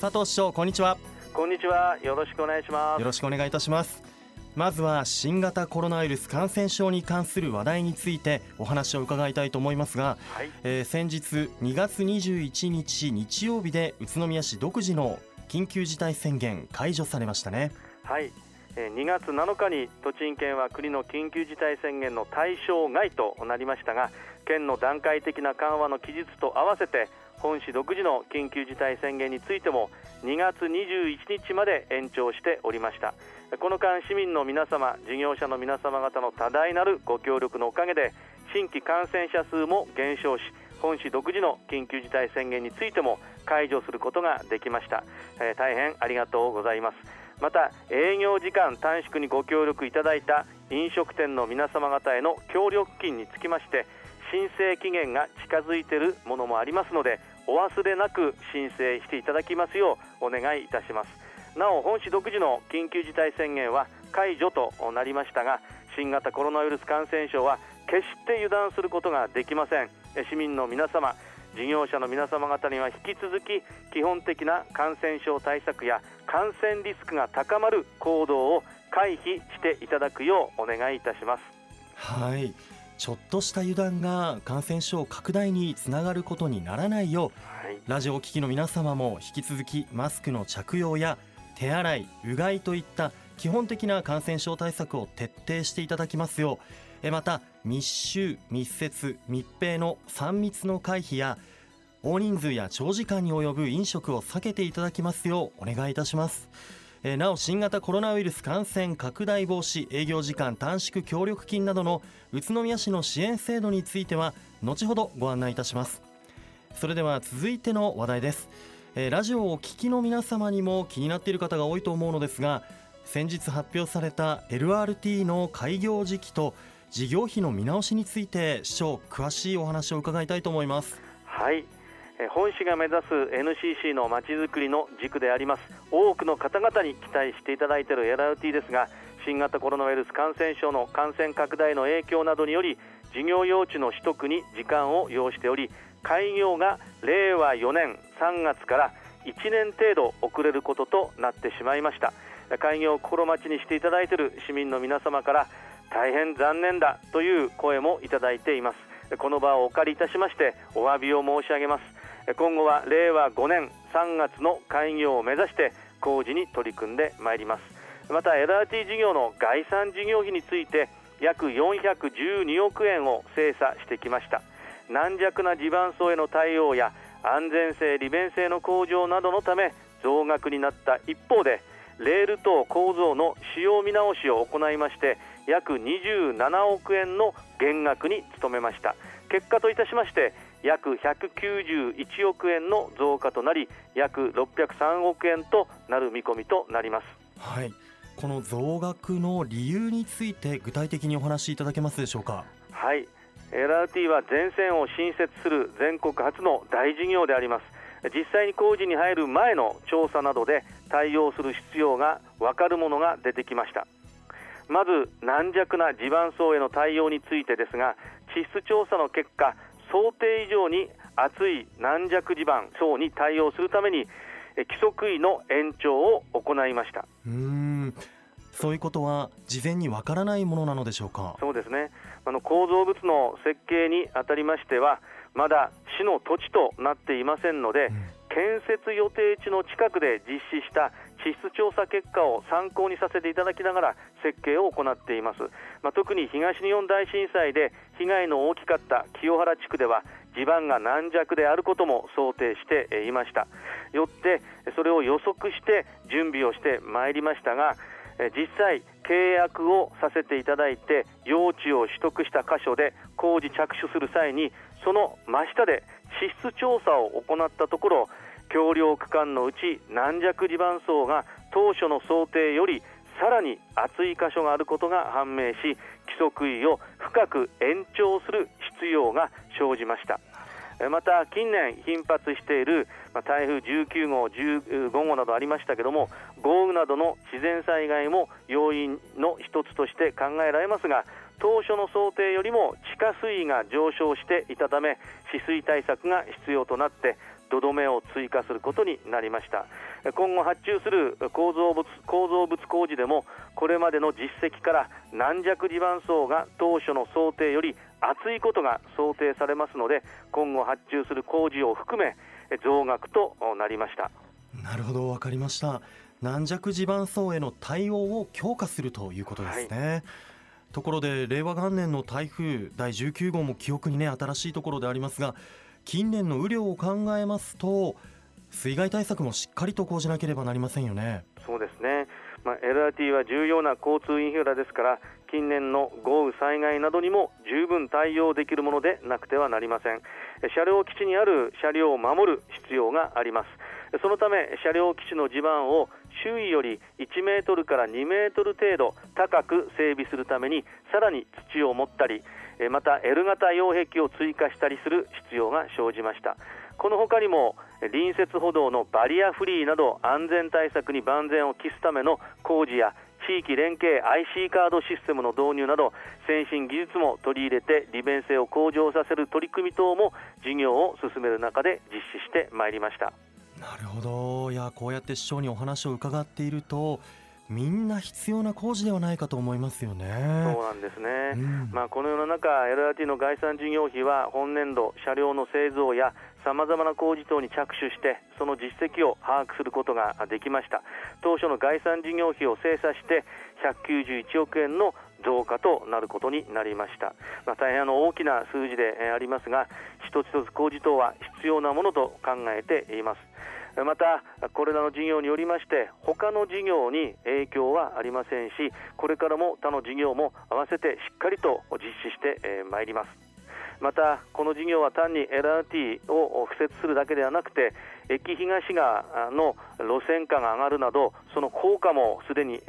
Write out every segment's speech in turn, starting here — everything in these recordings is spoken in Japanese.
佐藤市長こんにちは。こんにちは。よろしくお願いします。よろしくお願いいたします。まずは新型コロナウイルス感染症に関する話題についてお話を伺いたいと思いますが、はい、えー、先日2月21日日曜日で宇都宮市独自の緊急事態宣言解除されましたね。はい。2月7日に栃木県は国の緊急事態宣言の対象外となりましたが県の段階的な緩和の期日と合わせて本市独自の緊急事態宣言についても2月21日まで延長しておりました。この間市民の皆様事業者の皆様方の多大なるご協力のおかげで新規感染者数も減少し本市独自の緊急事態宣言についても解除することができました、えー、大変ありがとうございます。また営業時間短縮にご協力いただいた飲食店の皆様方への協力金につきまして申請期限が近づいているものもありますのでお忘れなく申請していただきますようお願いいたします。なお本市独自の緊急事態宣言は解除となりましたが新型コロナウイルス感染症は決して油断することができません。市民の皆様事業者の皆様方には引き続き基本的な感染症対策や感染リスクが高まる行動を回避していただくようお願いいたします。はい。ちょっとした油断が感染症拡大につながることにならないよう、はい、ラジオを聴きの皆様も引き続きマスクの着用や手洗いうがいといった基本的な感染症対策を徹底していただきますよう。また密集密接密閉の3密の回避や大人数や長時間に及ぶ飲食を避けていただきますようお願いいたしますえなお新型コロナウイルス感染拡大防止営業時間短縮協力金などの宇都宮市の支援制度については後ほどご案内いたします。それでは続いての話題です、えラジオをお聞きの皆様にも気になっている方が多いと思うのですが先日発表された LRT の開業時期と事業費の見直しについて市長詳しいお話を伺いたいと思います。はい。本市が目指す NCC のまちづくりの軸であります。多くの方々に期待していただいている LRT ですが新型コロナウイルス感染症の感染拡大の影響などにより事業用地の取得に時間を要しており開業が令和4年3月から1年程度遅れることとなってしまいました。開業を心待ちにしていただいている市民の皆様から大変残念だという声もいただいています。この場をお借りいたしましてお詫びを申し上げます。今後は令和5年3月の開業を目指して工事に取り組んでまいります。また LRT 事業の概算事業費について約412億円を精査してきました。軟弱な地盤層への対応や安全性利便性の向上などのため増額になった一方でレール等構造の使用見直しを行いまして約27億円の減額に努めました。結果といたしまして約191億円の増加となり約603億円となる見込みとなります。はい。この増額の理由について具体的にお話しいただけますでしょうか？はい。LRT は全線を新設する全国初の大事業であります。実際に工事に入る前の調査などで対応する必要が分かるものが出てきました。まず軟弱な地盤層への対応についてですが地質調査の結果想定以上に厚い軟弱地盤層に対応するために規則位の延長を行いました。うん。そういうことは事前にわからないものなのでしょうか？そうですね。あの構造物の設計にあたりましてはまだ市の土地となっていませんので、うん、建設予定地の近くで実施した地質調査結果を参考にさせていただきながら設計を行っています、まあ、特に東日本大震災で被害の大きかった清原地区では地盤が軟弱であることも想定していました。よってそれを予測して準備をしてまいりましたが実際契約をさせていただいて用地を取得した箇所で工事着手する際にその真下で地質調査を行ったところ橋梁区間のうち軟弱地盤層が当初の想定よりさらに厚い箇所があることが判明し規則位を深く延長する必要が生じました。また近年頻発している台風19号、15号などありましたけども豪雨などの自然災害も要因の一つとして考えられますが当初の想定よりも地下水位が上昇していたため止水対策が必要となって土留めを追加することになりました。今後発注する構造物構造物工事でもこれまでの実績から軟弱地盤層が当初の想定より厚いことが想定されますので今後発注する工事を含め増額となりました。なるほど分かりました。軟弱地盤層への対応を強化するということですね、はい。ところで令和元年の台風第19号も記憶にね新しいところでありますが近年の雨量を考えますと水害対策もしっかりと講じなければなりませんよね。そうですね、まあ、LRT は重要な交通インフラですから近年の豪雨災害などにも十分対応できるものでなくてはなりません。車両基地にある車両を守る必要があります。そのため車両基地の地盤を周囲より1メートルから2メートル程度高く整備するためにさらに土を盛ったりまた L 型擁壁を追加したりする必要が生じましたこの他にも隣接歩道のバリアフリーなど安全対策に万全を期すための工事や地域連携 IC カードシステムの導入など先進技術も取り入れて利便性を向上させる取り組み等も事業を進める中で実施してまいりました。なるほどいやこうやって市長にお話を伺っているとみんな必要な工事ではないかと思いますよね。そうなんですね。うん、まあこの世の中 LRT の概算事業費は本年度車両の製造やさまざまな工事等に着手してその実績を把握することができました。当初の概算事業費を精査して191億円の増加となることになりました、まあ、大変あの大きな数字でありますが一つ一つ工事等は必要なものと考えていますまたこれらの事業によりまして他の事業に影響はありませんしこれからも他の事業も合わせてしっかりと実施してまいります。またこの事業は単に LRT を敷設するだけではなくて駅東側の路線価が上がるなどその効果もすでに、起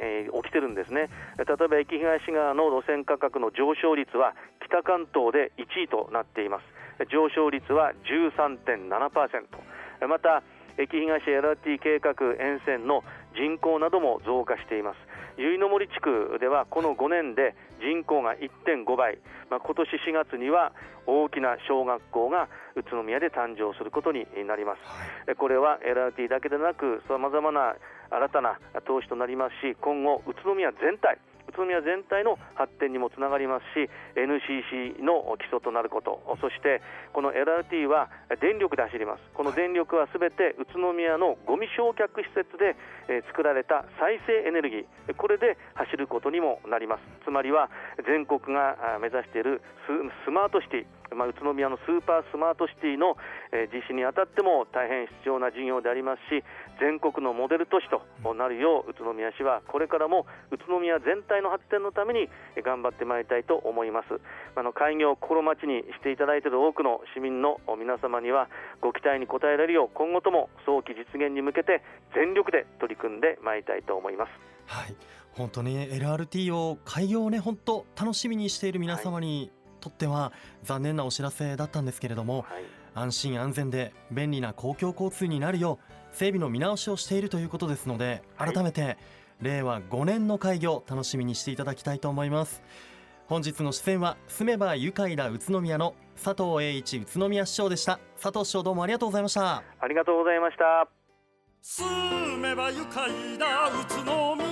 きてるんですね。例えば駅東側の路線価格の上昇率は北関東で1位となっています。上昇率は13.7%また駅東 LRT 計画沿線の人口なども増加しています。由比の森地区ではこの5年で人口が1.5倍、まあ、今年4月には大きな小学校が宇都宮で誕生することになります、はい、これは LRT だけでなくさまざまな新たな投資となりますし今後宇都宮全体宇都宮全体の発展にもつながりますし NCC の基礎となること。そしてこの LRT は電力で走ります。この電力はすべて宇都宮のゴミ焼却施設で、作られた再生エネルギー。これで走ることにもなります。つまりは全国が目指しているスマートシティ。まあ、宇都宮のスーパースマートシティの、えー、実施にあたっても大変必要な事業でありますし全国のモデル都市となるよう宇都宮市はこれからも宇都宮全体の発展のために頑張ってまいりたいと思いますあの開業を心待ちにしていただいている多くの市民の皆様にはご期待に応えられるよう今後とも早期実現に向けて全力で取り組んでまいりたいと思います。はい本当に LRT を開業をね本当楽しみにしている皆様にとっては残念なお知らせだったんですけれども、はい、安心安全で便利な公共交通になるよう整備の見直しをしているということですので改めて、令和5年の開業楽しみにしていただきたいと思います。本日の出演は住めば愉快だ宇都宮の佐藤栄一宇都宮市長でした。佐藤市長どうもありがとうございました。ありがとうございました。住めば愉快だ宇都宮